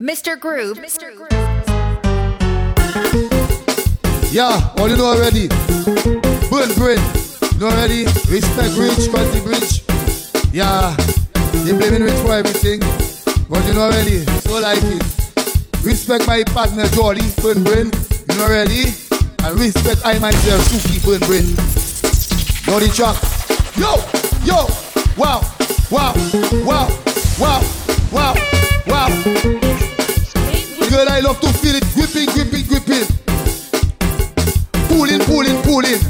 Mr. Groove. Mr. Groove. Yeah, all you know already. Burn brain. You know already. Respect rich, quality rich. Yeah, they blaming rich for everything. But you know already. So like it. Respect my partner Jolly, burn brain. You know already. And respect I myself, Sukie, burn brain. Know the track. Yo, yo, wow, wow, wow, wow, wow, wow. Girl, I love to feel it, gripping, gripping, gripping. Pulling, pulling, pulling.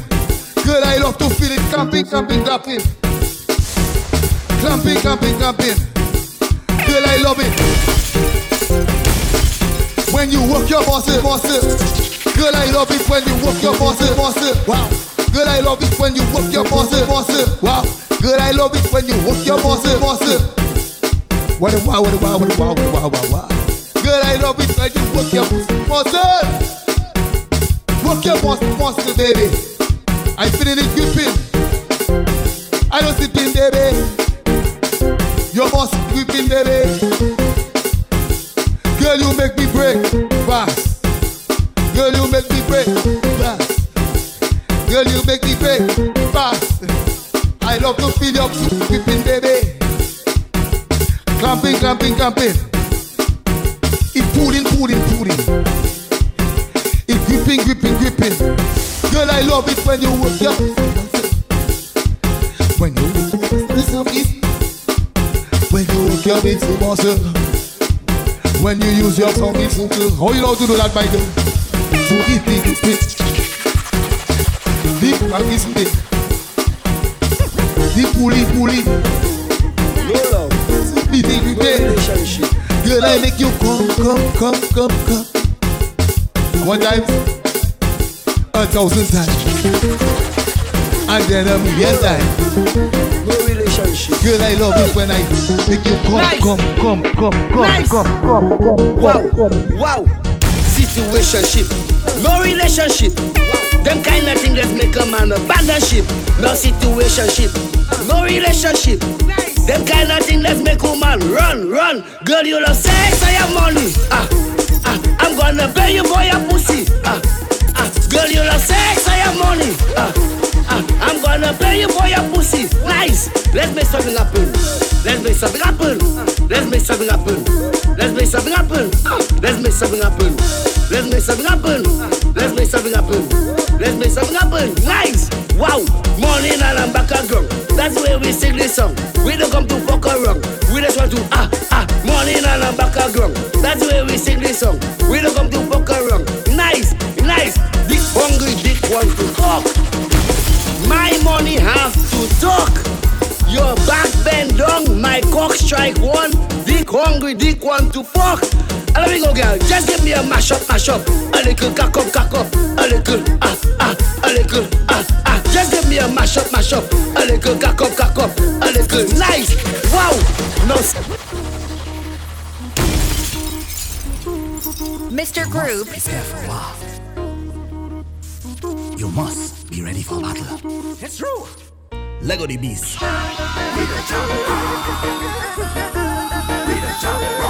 Girl, I love to feel it, clamping, clamping, clamping. Clamping, clamping, clamping. Girl, I love it. When you work your boss, boss. Girl, I love it when you work your boss, boss. Wow. Girl, I love it when you work your boss, boss. Wow. Girl, I love it when you work your boss, boss. What a wow, what a wow, what a wow, what a wow, wow, wow. Girl, I love it when you work your. Work your boss, boss, eh? eh, baby. I feeling it gripping. I don't sleep in, baby. Your boss gripping, baby. Girl, you make me break fast. Girl, you make me break fast. Girl, you make me break fast. I love to feel your gripping, baby. Clamping, clamping, clamping. It pulling, pulling, pulling. It gripping, gripping, gripping. Girl, I love it when you work your when you listen it. When you work your big to muscle. When you use your tongue, it's good. How you know to do that, my girl? So it, it, it, it. Deep and it's big. Deep pulley, pulley. No love, I make you come, come, come, come, come. One time, a thousand times, and then a million times. No relationship. Girl, I love it when I make you come, Nice. come, come, come, come, Nice. come, come, come, Wow, come. wow. Situationship, no relationship. Them kind of thing that make a man abandon ship. No situationship, no relationship. Them kind of thing that make a man run, run. Girl, you love sex, I have money. Ah, ah, I'm gonna pay you for your pussy. Ah, ah, girl, you love sex, I have money. Ah, ah, I'm gonna pay you for your pussy. Nice. Let's make something happen. Let's make something happen. Let's make something happen. Let's make something happen. Let's make something happen. Let's make something happen. Let's make something happen. Let's make something happen. Nice. Wow. Morning and I'm back again. That's way we sing this song. We don't come to fuck around. We just want to ah ah. Morning and I'm back again. That's way we sing this song. We don't come to fuck around. Nice, nice. Dick hungry, dick want to talk. My money have to talk. Your back bend down, my cock strike one. Dick hungry, dick want to fuck. And let me go, girl. Just give me a mash up, mash up. A little cock up, cock up. A little ah ah, a little ah ah. Just give me a mash up, mash up. A little cock up, cock up. A little nice. Wow. No. Mr. Groove. Prepare for war. You must be ready for battle. It's true. Lego the beast. Just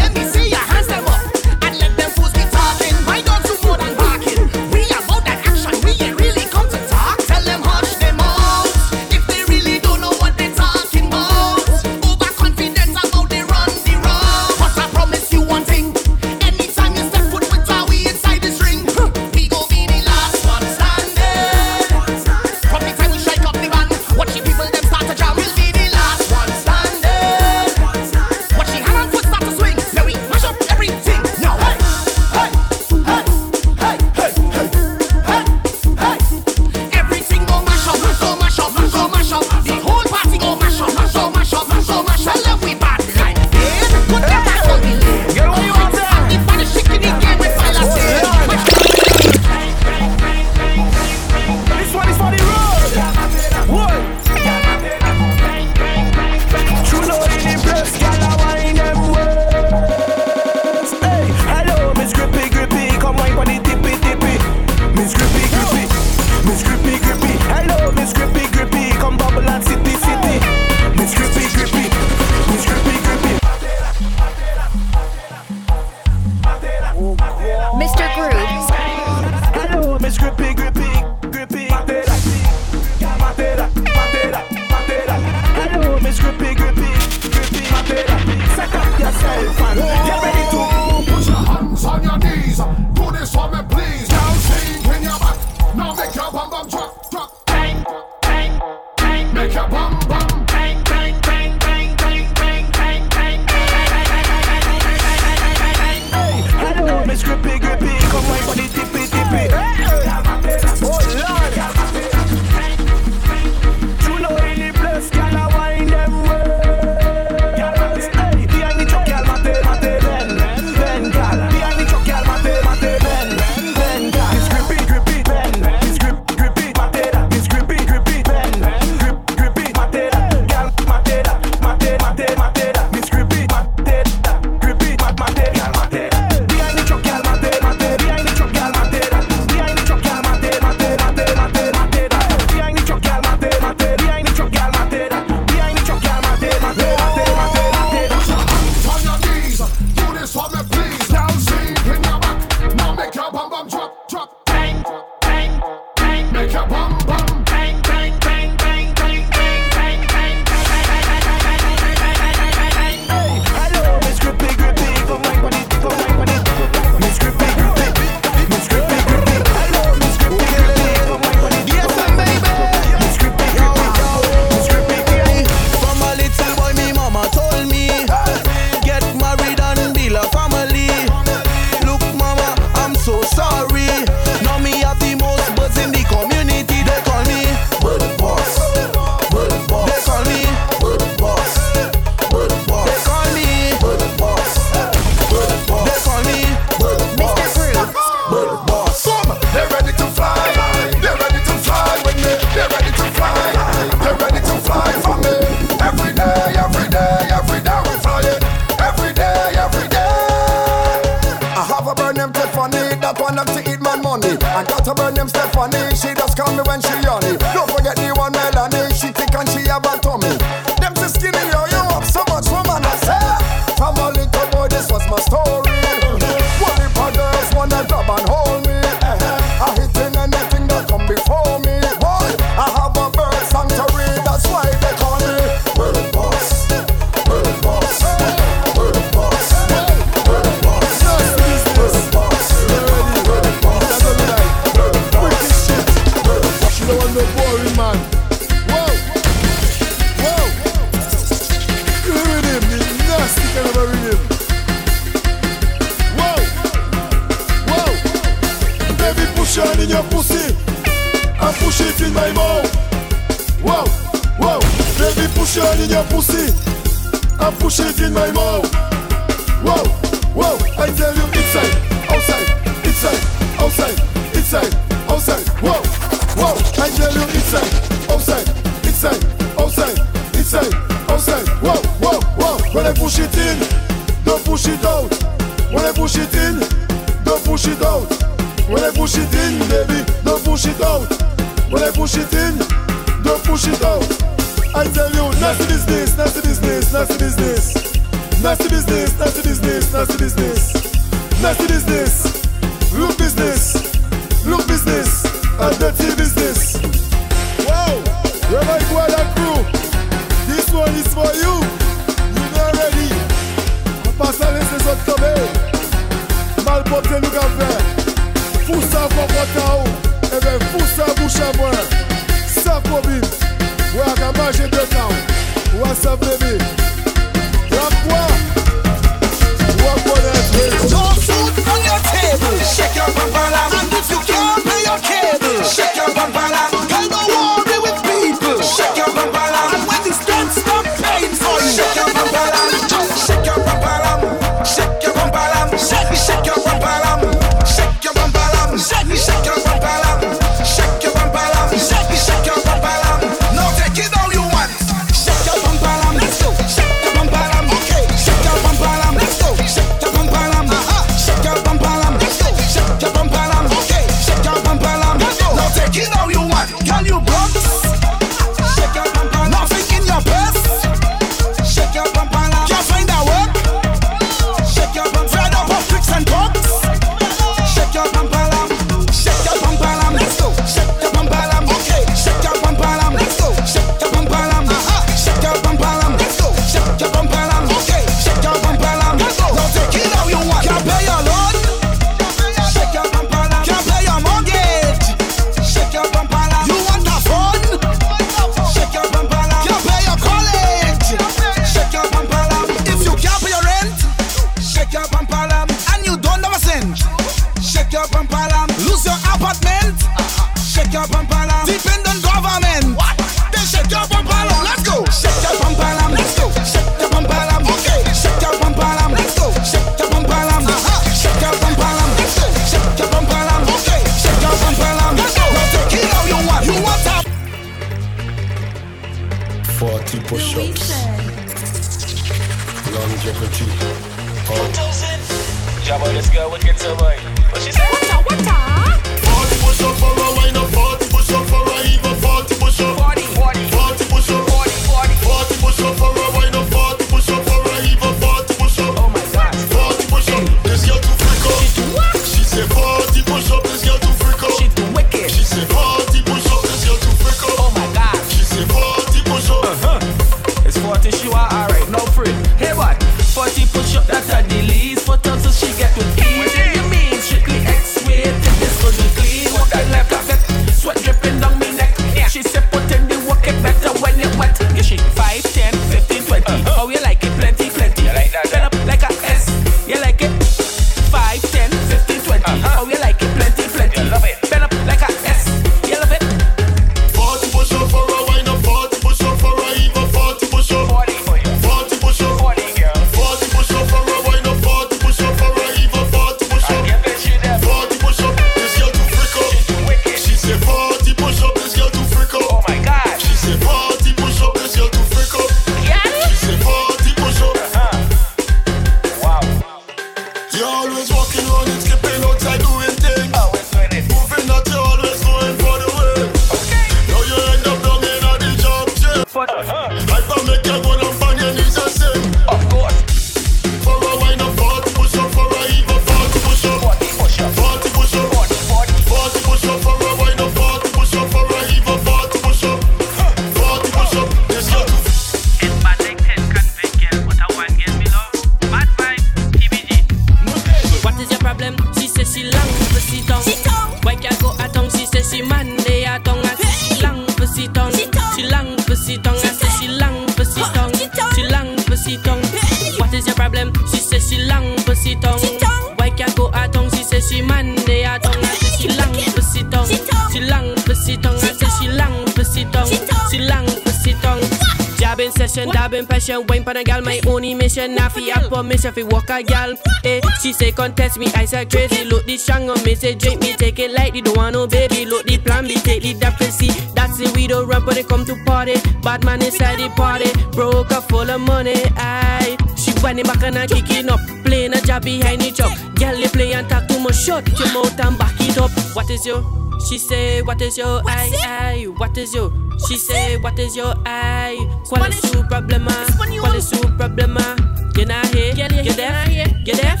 Fi have permission walk a gal. Eh, she say contest me, I say crazy. Look this strong on me, say drink me, take it lightly. Don't want no baby. Look the plan B, take the deficit. That's it, we don't run when it come to party. Bad man inside the party, broke up full of money. Aye, she winding back and a kicking up, playing a job behind the job. Girl, you play and talk too much, shut your mouth and back it up. What is your? She say, what is your eye, eye? What is your? She say, what is your eye? ¿Cuál es su problema? ¿Cuál es su problema? You're not here, you're, you're, you're deaf, here. you're deaf.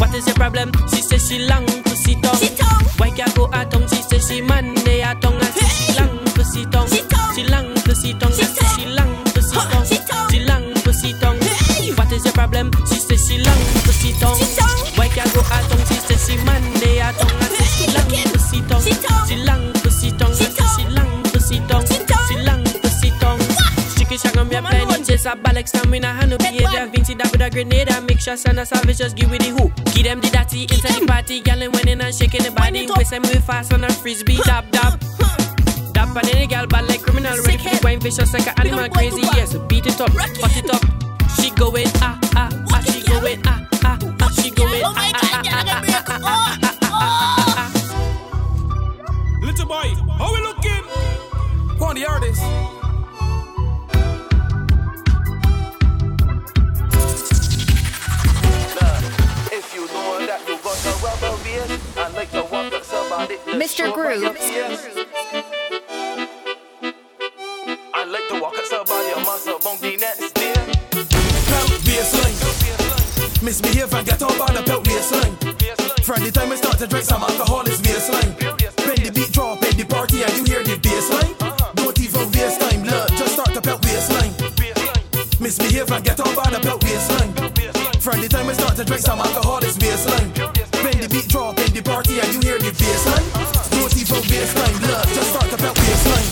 What is your problem? She says she long for she tongue. She tongue. Why can't go at tongue? She says she Monday at tongue. She long for she tongue. She long for she tongue. She say she long for she tongue. She long for she tongue. What is your problem? She says she long for she tongue. Why can't go at tongue? She says she Monday at tongue. She long for she tongue. She long for she tongue. She long for she tongue. She long She long for she can't shagam ya penny. It's a bollocks and we not have no behavior. Vinci that with a grenade and make sure Santa Savage just give with the hoop. Give them the dirty inside the party, gallon winning and shaking the body. Twist them with fast on a frisbee, dab dab. Dab and any girl bad like criminal, ready for wine vicious like an animal crazy. Yes, beat it up, hot it up. She going ah ah ah, she going ah. ah, ah. ah Little boy, how we looking? Go on the artists. Mr. Groove. I like to walk up somebody, a muscle bone the next day. Pelt baseline. Misbehave and get up on the pelt baseline. From the time I start to drink some alcohol, it's baseline. When the beat drop in the party and you hear the baseline, don't even waste time, blood. Just start to pelt baseline. Misbehave and get up on the pelt baseline. From the time I start to drink some alcohol, it's baseline. When the beat drop in the party and you hear the baseline, don't even waste time, blood. Just start to pelt baseline.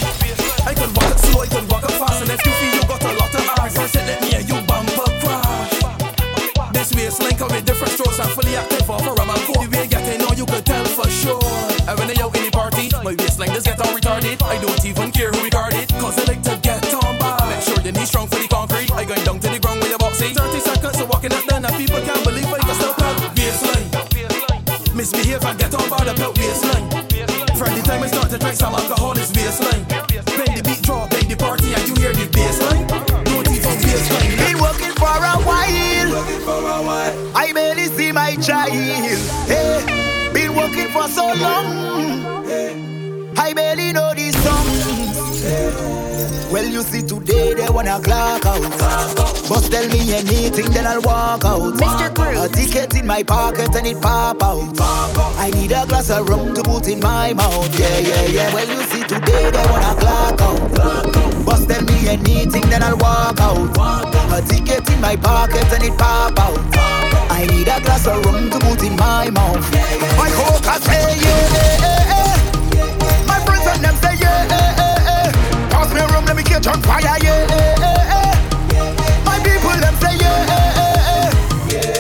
I can walk up slow, I can walk up fast, and if you feel you got a lot of eyes, I said let me and you bumper crash. This waistline come with different strokes, I'm fully active for a man The way getting on, you could tell for sure. And when I out in the party, my waistline just get on retarded. I don't even care who record it, cause I like to get on by. Make sure your knees strong for the concrete. I going down to the ground with your boxing. 30 seconds of walking misbehave and get over the belt waistline. From the time I started, to drink some alcohol, it's baseline. Play the beat, draw, play the party, and you hear the baseline. Don't even baseline. Been working. For a while. I barely see my child. Hey, been working for so long. wanna clock out. Must tell me anything, then I'll walk out. Mr. A ticket in my pocket and it pop out. I need a glass of rum to put in my mouth. Yeah, yeah, yeah. Well, you see, today they wanna clock out. bust. Must tell me anything, then I'll walk out. A ticket in my pocket and it pop out. I need a glass of rum to put in my mouth. My coca say, yeah, yeah, yeah. My friends and them say, Pass me rum, let me catch on fire, yeah, yeah, yeah. My people, them say, yeah.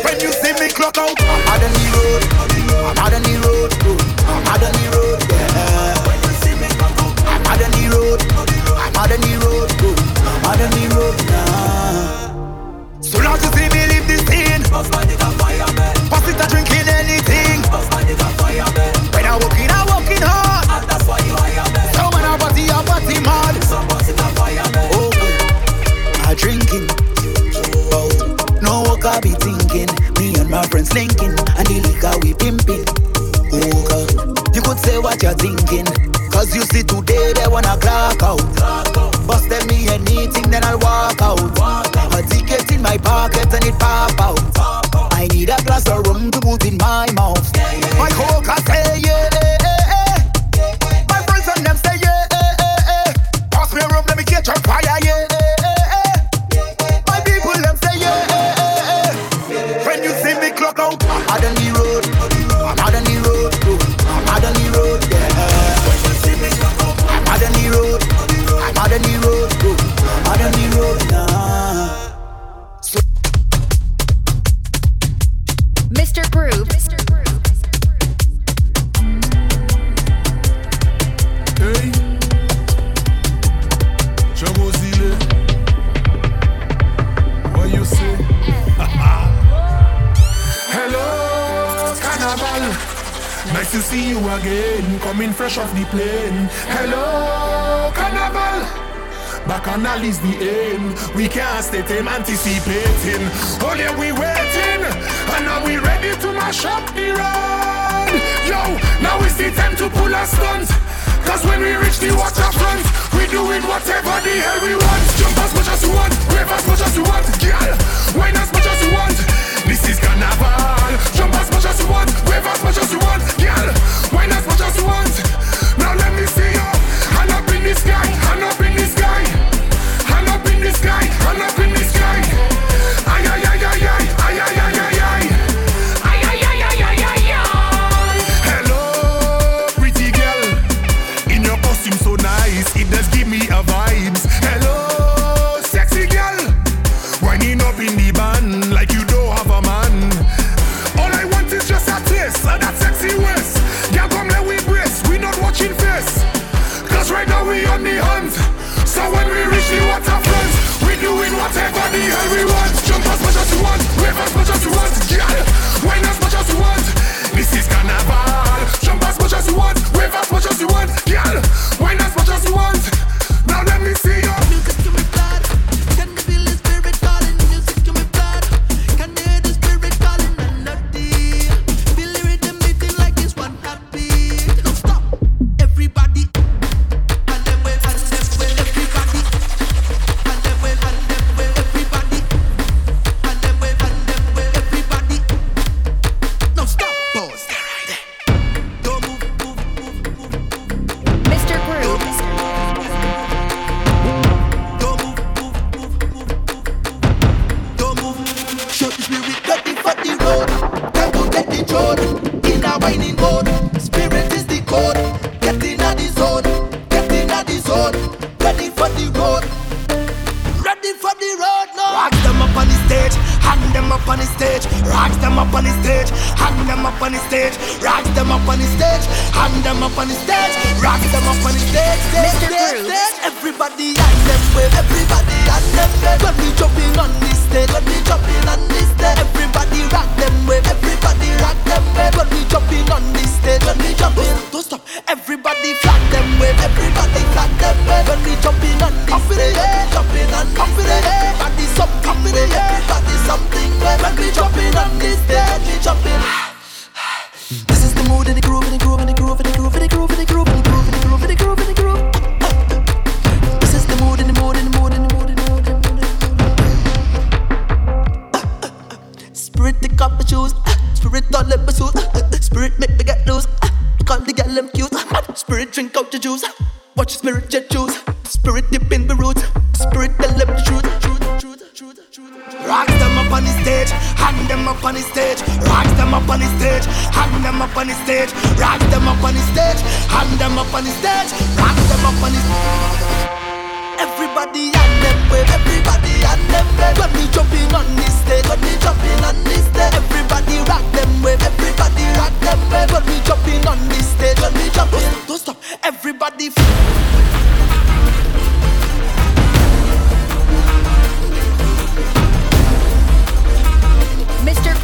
When you see me clock out, I'm hard on the road, I'm hard on the road, oh. I'm hard on the road, yeah. When you see me clock out, I'm hard on the road, I'm hard on the road, oh. I'm on the road now. Soon as you see me leave this scene, drinking. Oh, no work I be thinking. Me and my friends linking, and the liquor we pimping. Oh you could say what you're thinking. Cause you see today they wanna clock out. Bust them me anything, then I'll. Walk out. A ticket in my pocket and it pop out. jump as my stage, hand them up on the stage, rise them up on the stage, hand them up on the stage, rise them up on the stage, hand them up on the stage, rise them up on the stage. Everybody and them way, everybody and them way. Got me jumping on this stage, got me jumping on this stage, everybody rock them way, everybody rock them way. Got me jumping on this stage, got me jumping, don't stop, everybody. F-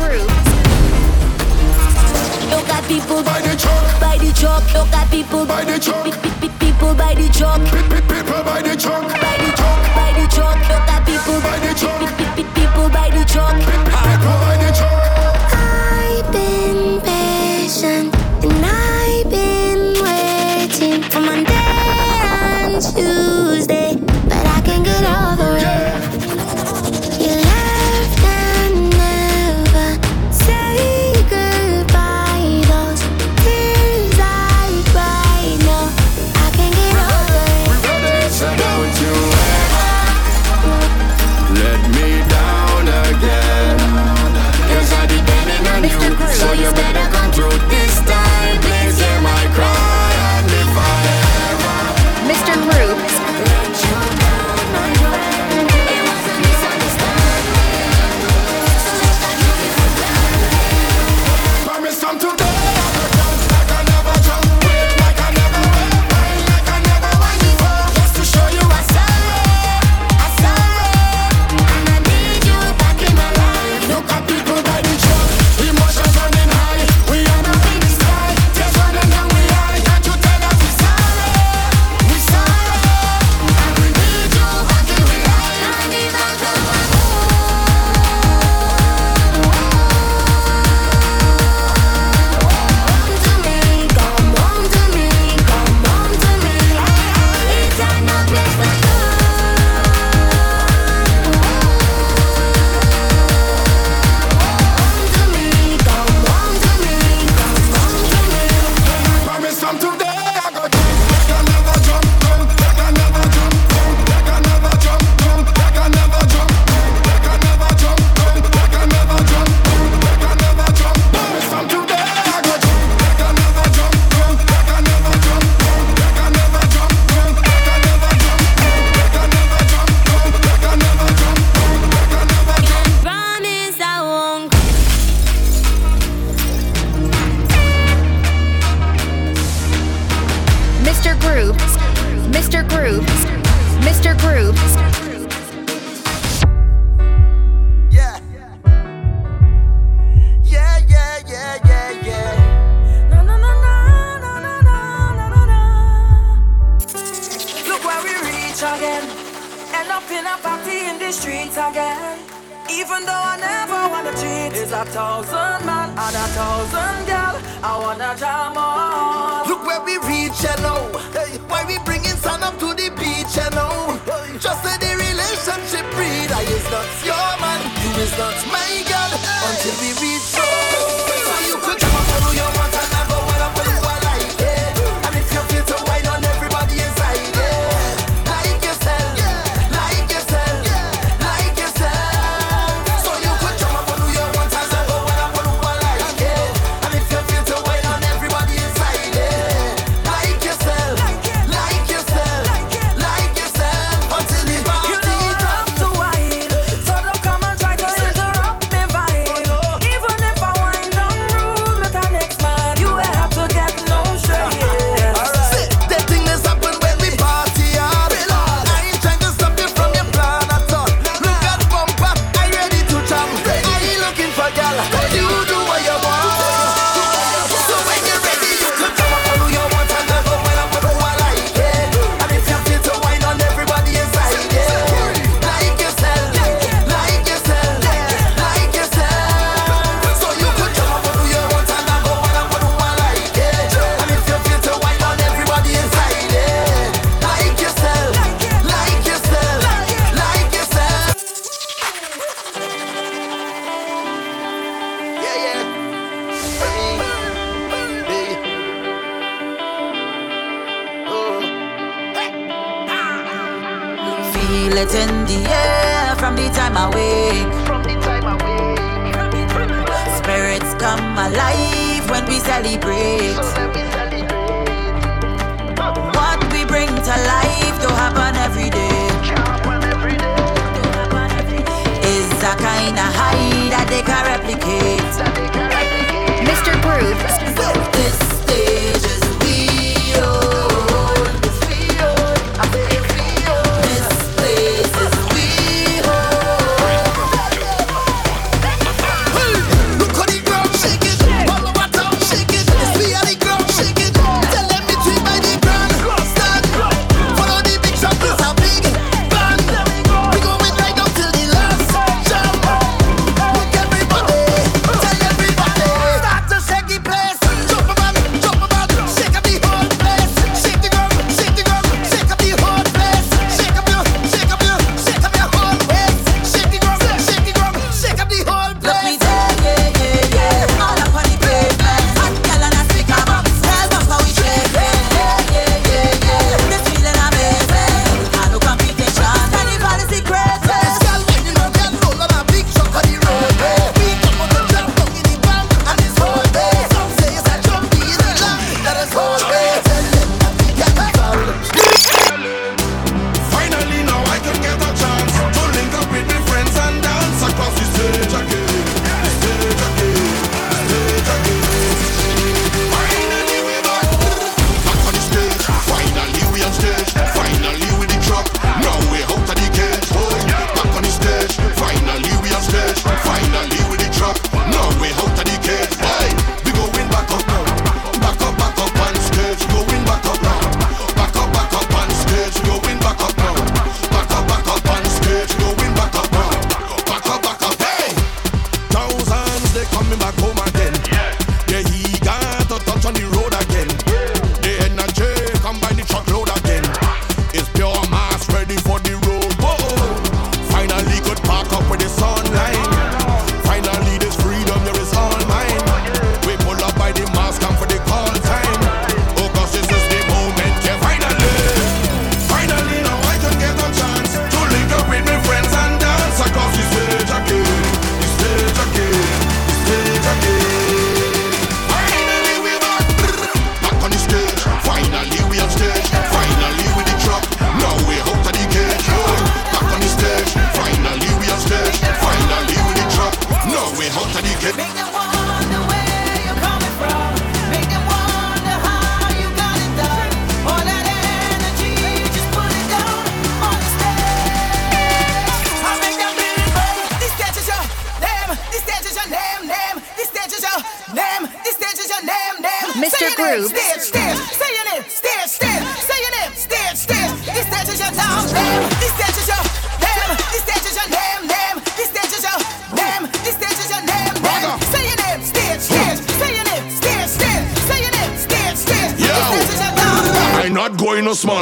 groups. You people by the truck, by the truck. Look at people by the truck, people by the truck, people by the truck, by the truck, by the truck. People by the truck, people by the truck, people by the truck. I've been patient.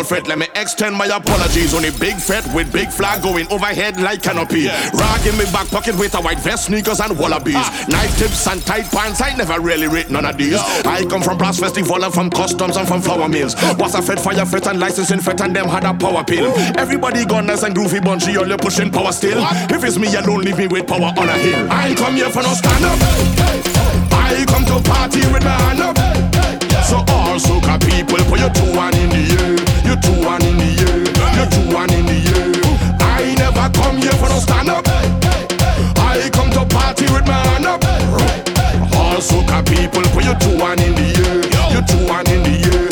Fret. Let me extend my apologies on a big fret with big flag going overhead like canopy. Rag in me back pocket with a white vest, sneakers and wallabies. Ah. Knife tips and tight pants. I never really rate none of these. I come from brass festival and from customs and from flour mills. Was a fed fire fret and licensing fret and them had a power pill. Everybody gunners and groovy bunchy, all you pushing power still. If it's me alone, leave me with power on a hill. I ain't come here for no stand up. I come to party with my hand up. So all soca people put your two one in the air, your two one in the air, your two one in the air. I never come here for no stand up. I come to party with my hand up. All soca people put your two one in the air, your two one in the air.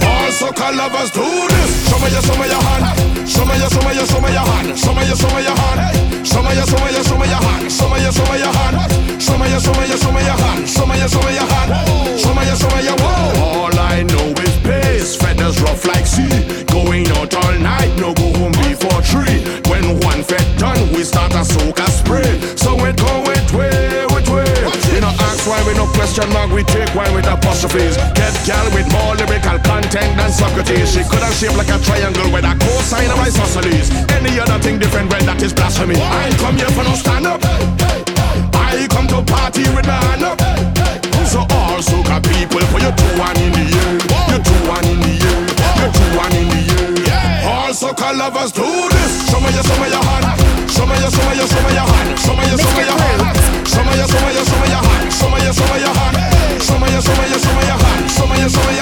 All soca lovers do this. Show me your, show me your hand. Show me your, show me your, show me your hand. Show me your, show me your hand. Show me your, show me your, show me your hand. Show me your, show me your hand. Show me your, show me your, show me your hand. Show me your, show me your hand. Sea. Going out all night, no go home before three. When one fed done, we start a soca spray. So it go it way, it way. We no ask why we no question mark, we take wine with apostrophes. Get gal with more lyrical content than Socrates. She could have shaped like a triangle with a cosine of isosceles. Any other thing different, when that is blasphemy. I come here for no stand up. I come to party with my hand up. So all soca people, put your two one in the air, Local lovers do this. Show me your, show me your hand. Show me your, show me your, show me your hand. Show me your, show me your hand. Show me your, show me your, show me your hand. Show me your, show me your hand. Show me your, show me your, show me your hand. Show me your, show me your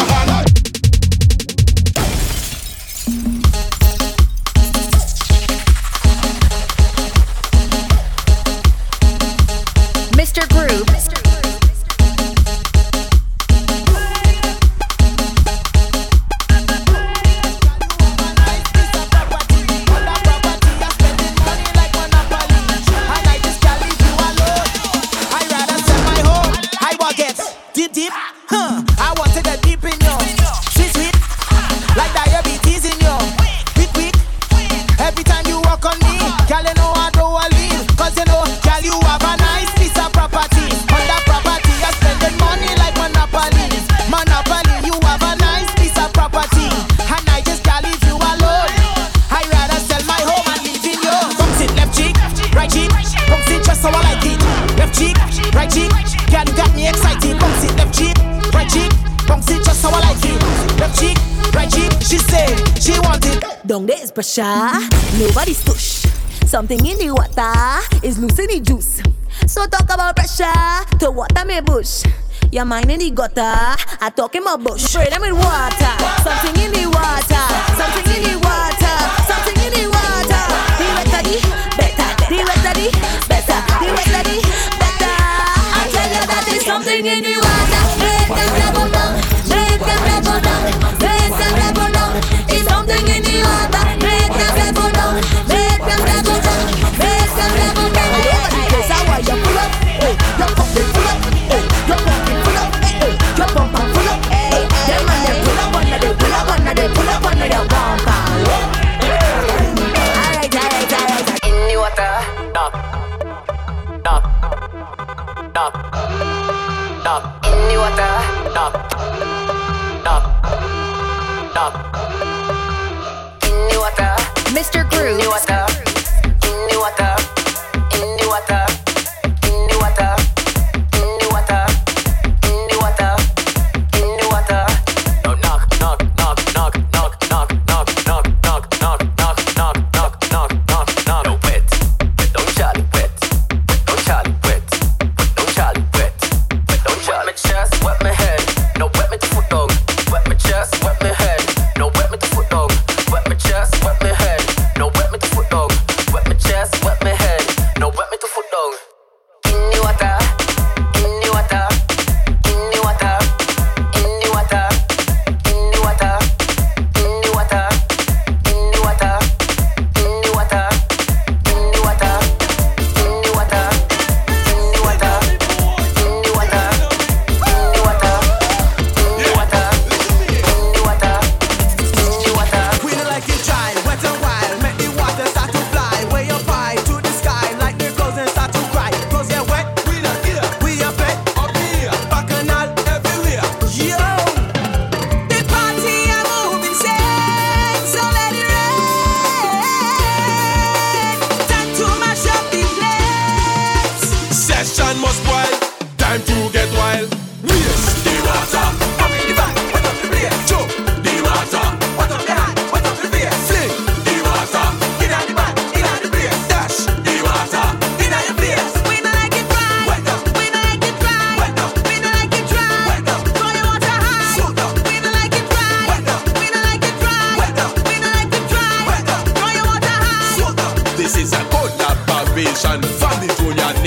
your mind in the gutter. I talk him about, show them with what?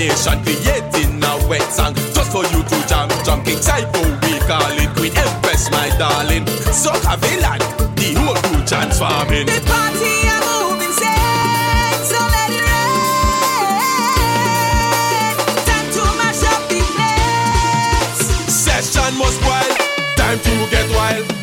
nation creating a wet song just for you to jump. Junkie typo, we call it Queen Empress, my darling. So have a lot, the whole crew transforming. The party moving, so let it rain. Time to mash up the. Session must wild, time to get wild.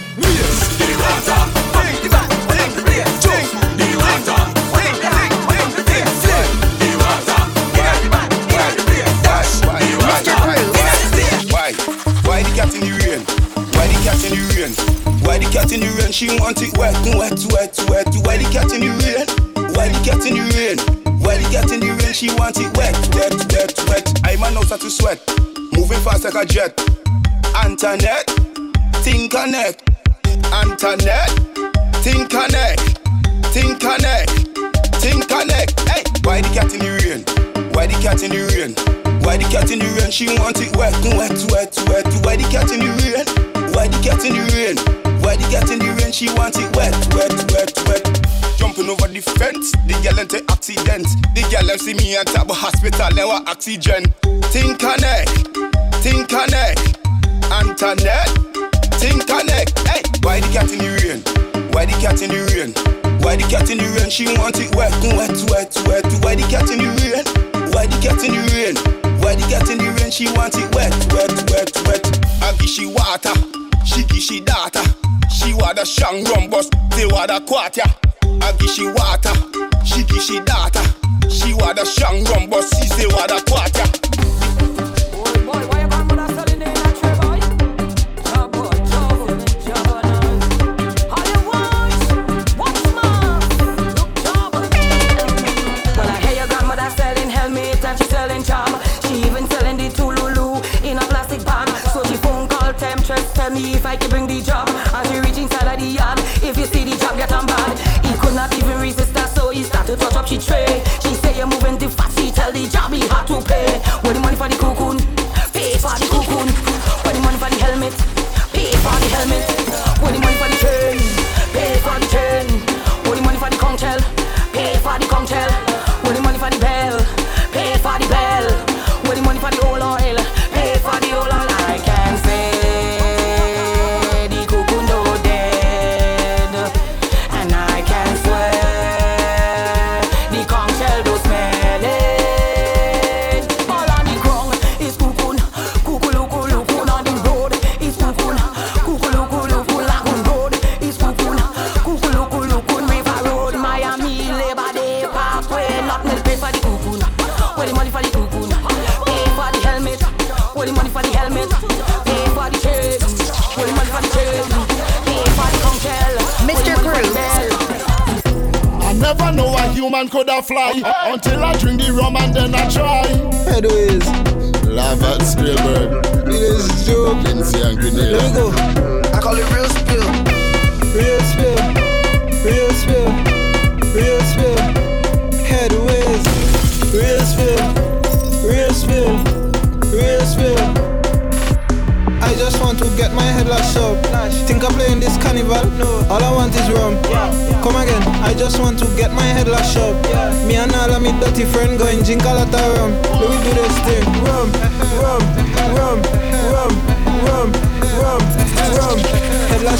the cat in the rain, she want it wet, wet, wet, wet. Why the cat in the rain? Why the cat in the rain? Why the cat in the rain? She want it wet, wet, wet, wet. I'm an outer to sweat, moving fast like a jet. Antoinette, think connect. Antoinette, think connect. Think connect. Think connect. Hey, why the cat in the rain? Why the cat in the rain? Why the cat in the rain? She want it wet, wet, wet, wet. Why the cat in the rain? Why the cat in the rain? Jumping over the fence, the girl into accident. The girl them see me and tap a hospital, now oxygen. Think connect, think connect. Antoinette, think connect. Hey, why the cat in the rain? Why the cat in the rain? Why the cat in the rain? She want it wet, wet, wet, wet. Why the cat in the rain? Why the cat in the rain? Why the cat in the rain? She want it wet, wet, wet, wet. I give she water, she give she data. She want a strong rum bus, they want a quarter. I give she water, she give she data. She want a strong rum bus, she say want a quarter.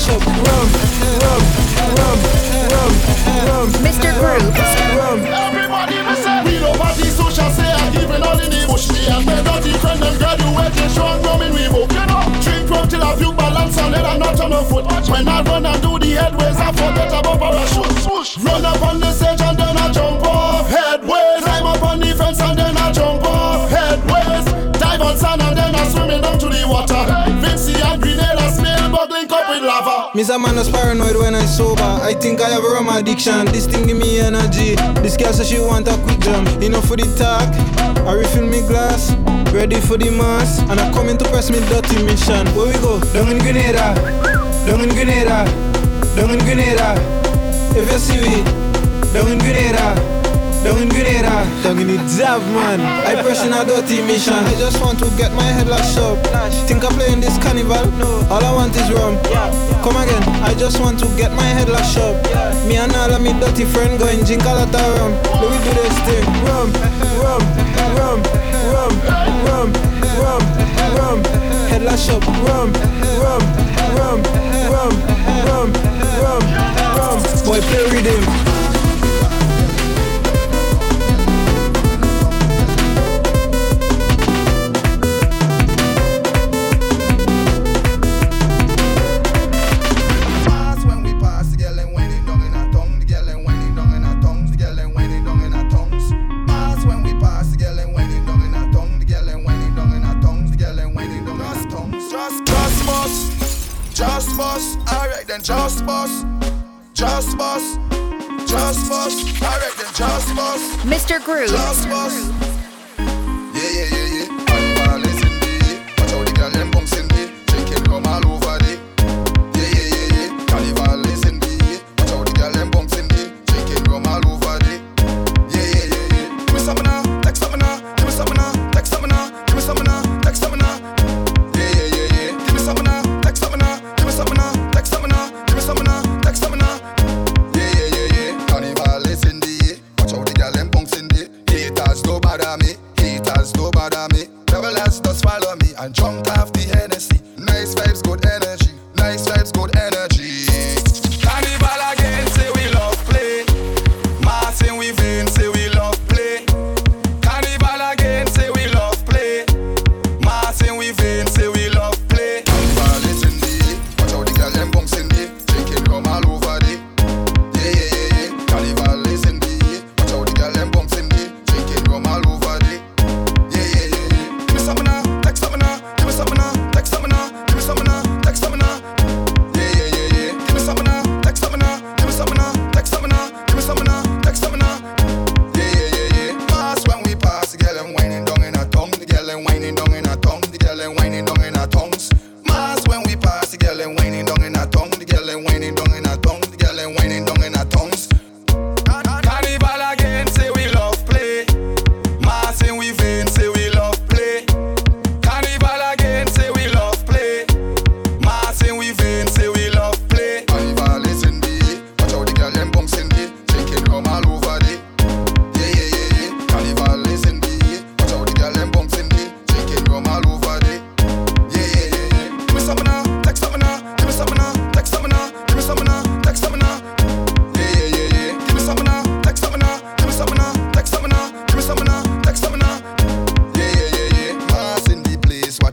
Up. Rum, rum, rum, rum, rum. Mr. Groove. Everybody listen. We don't party social say I give it all in the bush. Me and my dirty friend them graduated strong rum in we book. You know, drink rum till I feel balance and then I'm not on a foot. When I run and do the headways, I forget about parachute. Run up on the stage and then I jump off headways. Climb up on the fence and then I jump off headways. Dive on sand and then I swimming down to the water. With lava. Miss a man is paranoid when I sober. I think I have a rum addiction. This thing give me energy. This girl says she want a quick jump. Enough for the talk. I refill me glass. Ready for the mass. And I come in to press me dirty mission. Where we go? Down in Grenada. Down in Grenada. Down in Grenada. If you see me. Down in Grenada. Down in Grenada. Down in the dab man. I press in a dirty mission. I just want to get my head lashed up. Think I'm playing this carnival? No. All I want is rum. Come again. I just want to get my head lashed up. Me and all of me dirty friend going drink a lot of rum. Let me do this thing. Rum, rum, rum, rum, rum, rum, rum. Head lash up. Rum, rum, rum, rum, rum, rum, rum. Boy, play rhythm. Then, just bust, just bust, just bust. Alright then, just bust. Mr. Groove. Just bust.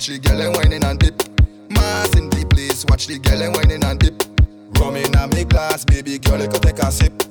the girl and whining and dip. Mass in the place, watch the girl and whining and dip. Rum in a me glass, baby girl, you could take a sip.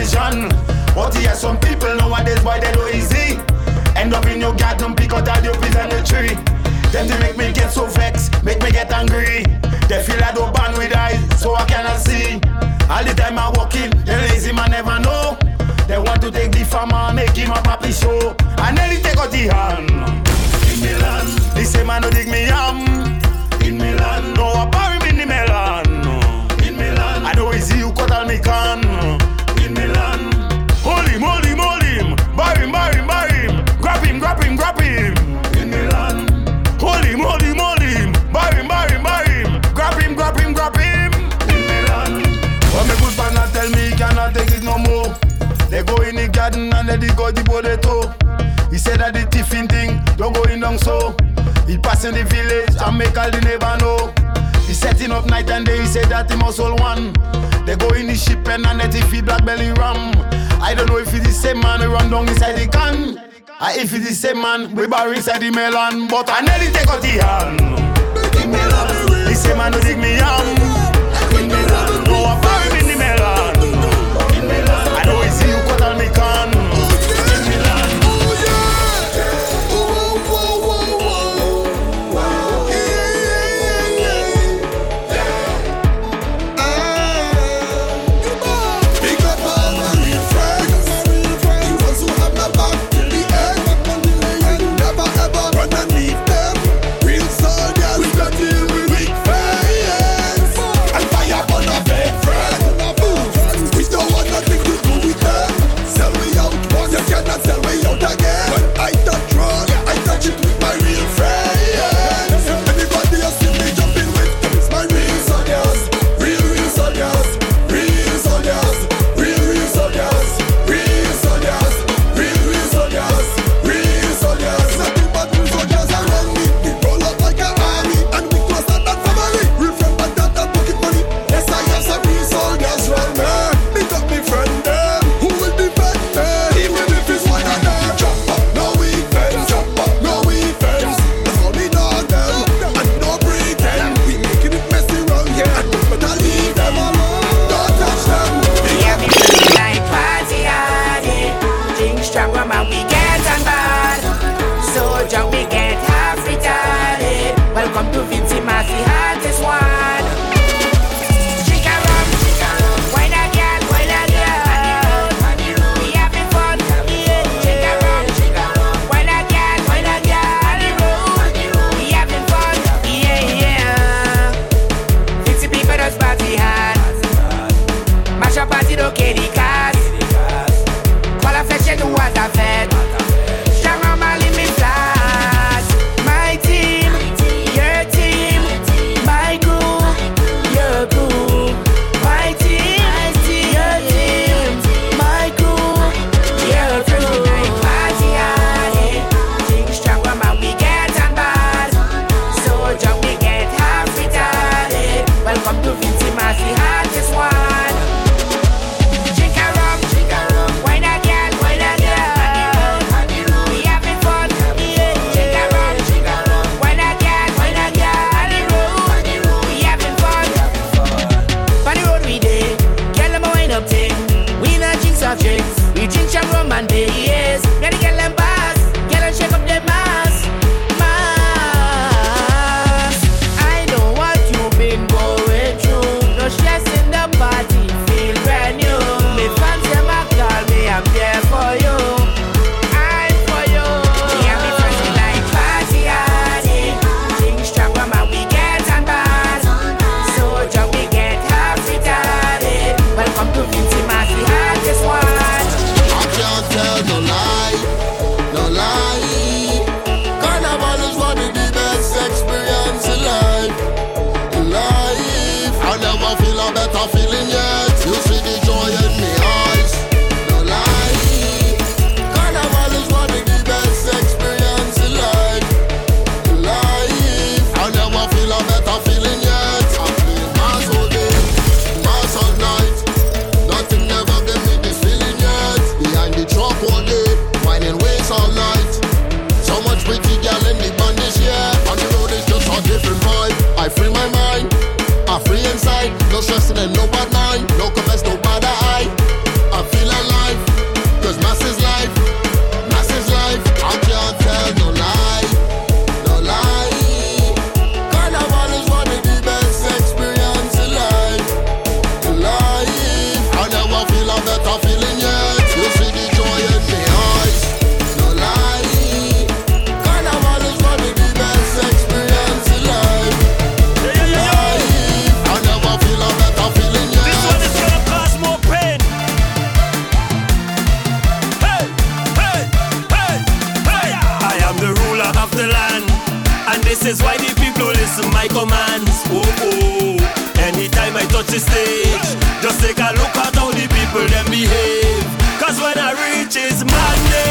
vision. But yeah, some people nowadays why they do easy. End up in your garden, pick out all your peas on the tree. Them they make me get so vexed, make me get angry. They feel I don't ban with eyes, so I cannot see. All the time I walk in, the lazy man never know. They want to take the farmer, make him a papi show. I nearly take out the hand. In Milan, the same man who dig me yam. In Milan, no I bury me in the melon. In Milan, I know it's you cut all me can. garden and let it go the boleto. He said that the tiffin thing don't go in long so. He passing the village and make all the neighbor know. He setting up night and day, he said that him muscle one. They go in the ship and and let it feed black belly ram. I don't know if it's the same man we run down inside the can. I if it's the same man we bury inside the melon. But I nearly take out the hand. The same man who dig me yam. which is madness.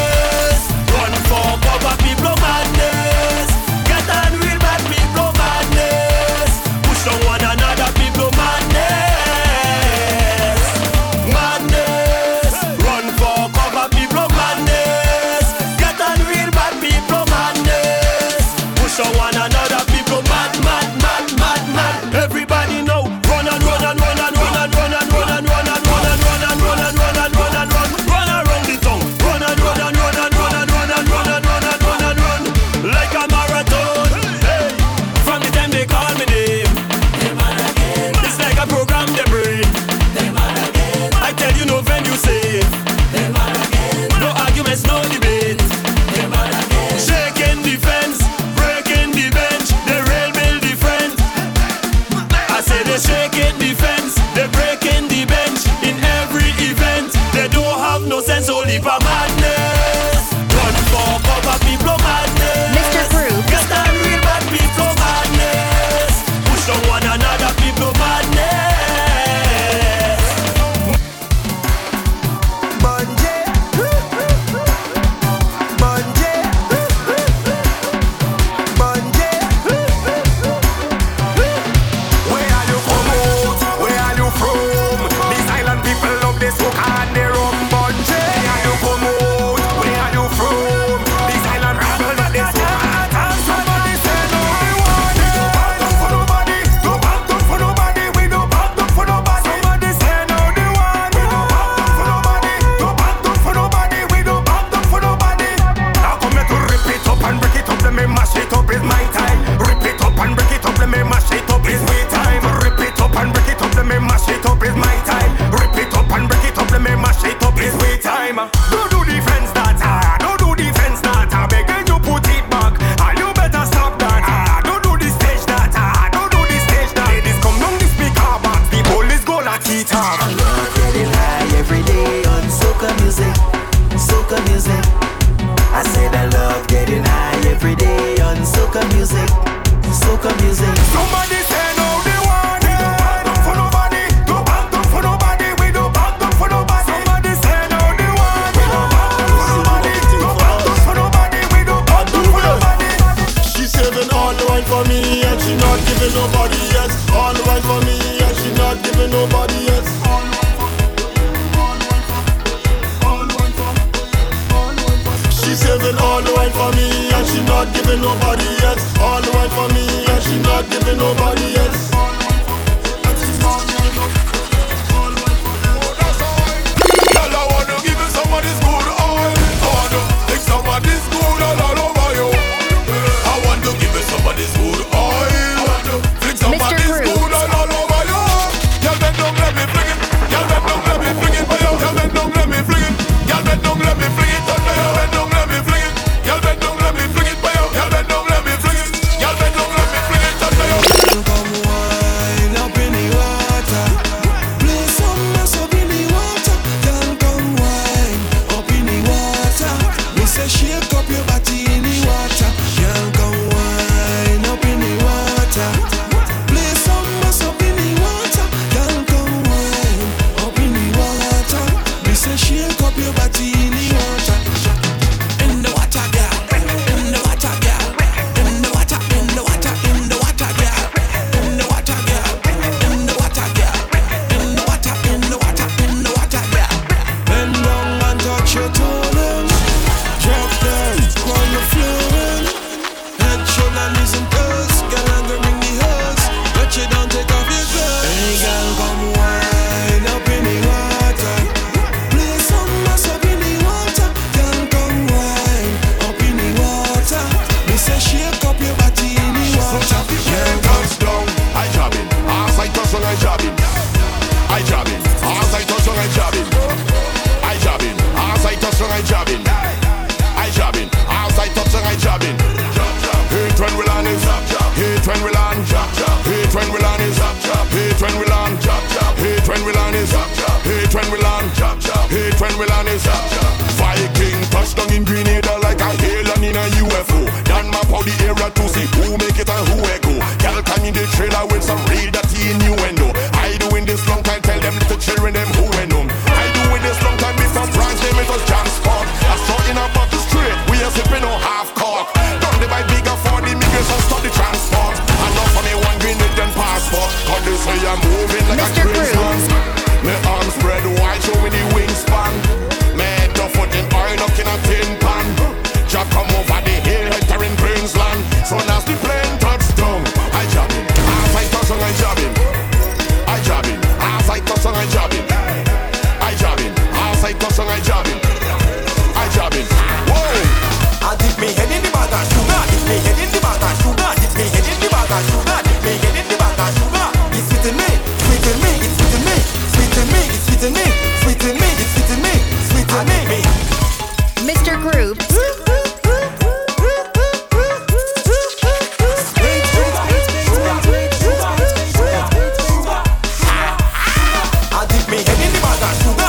가수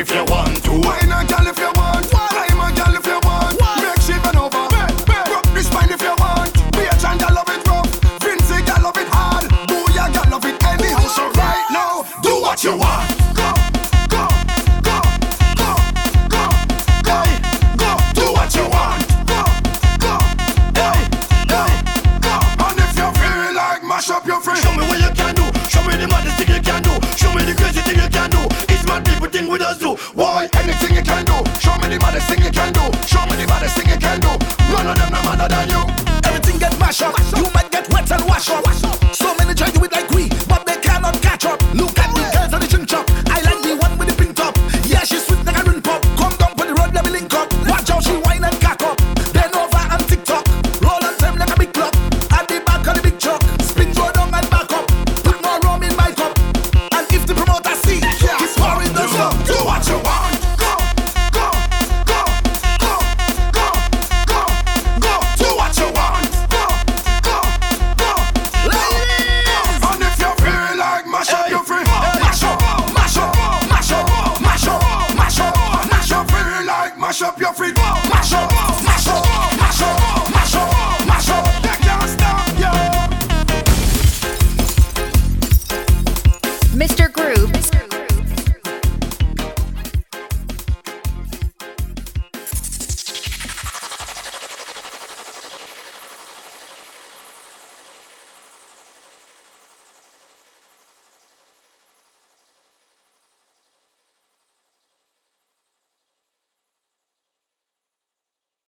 if you want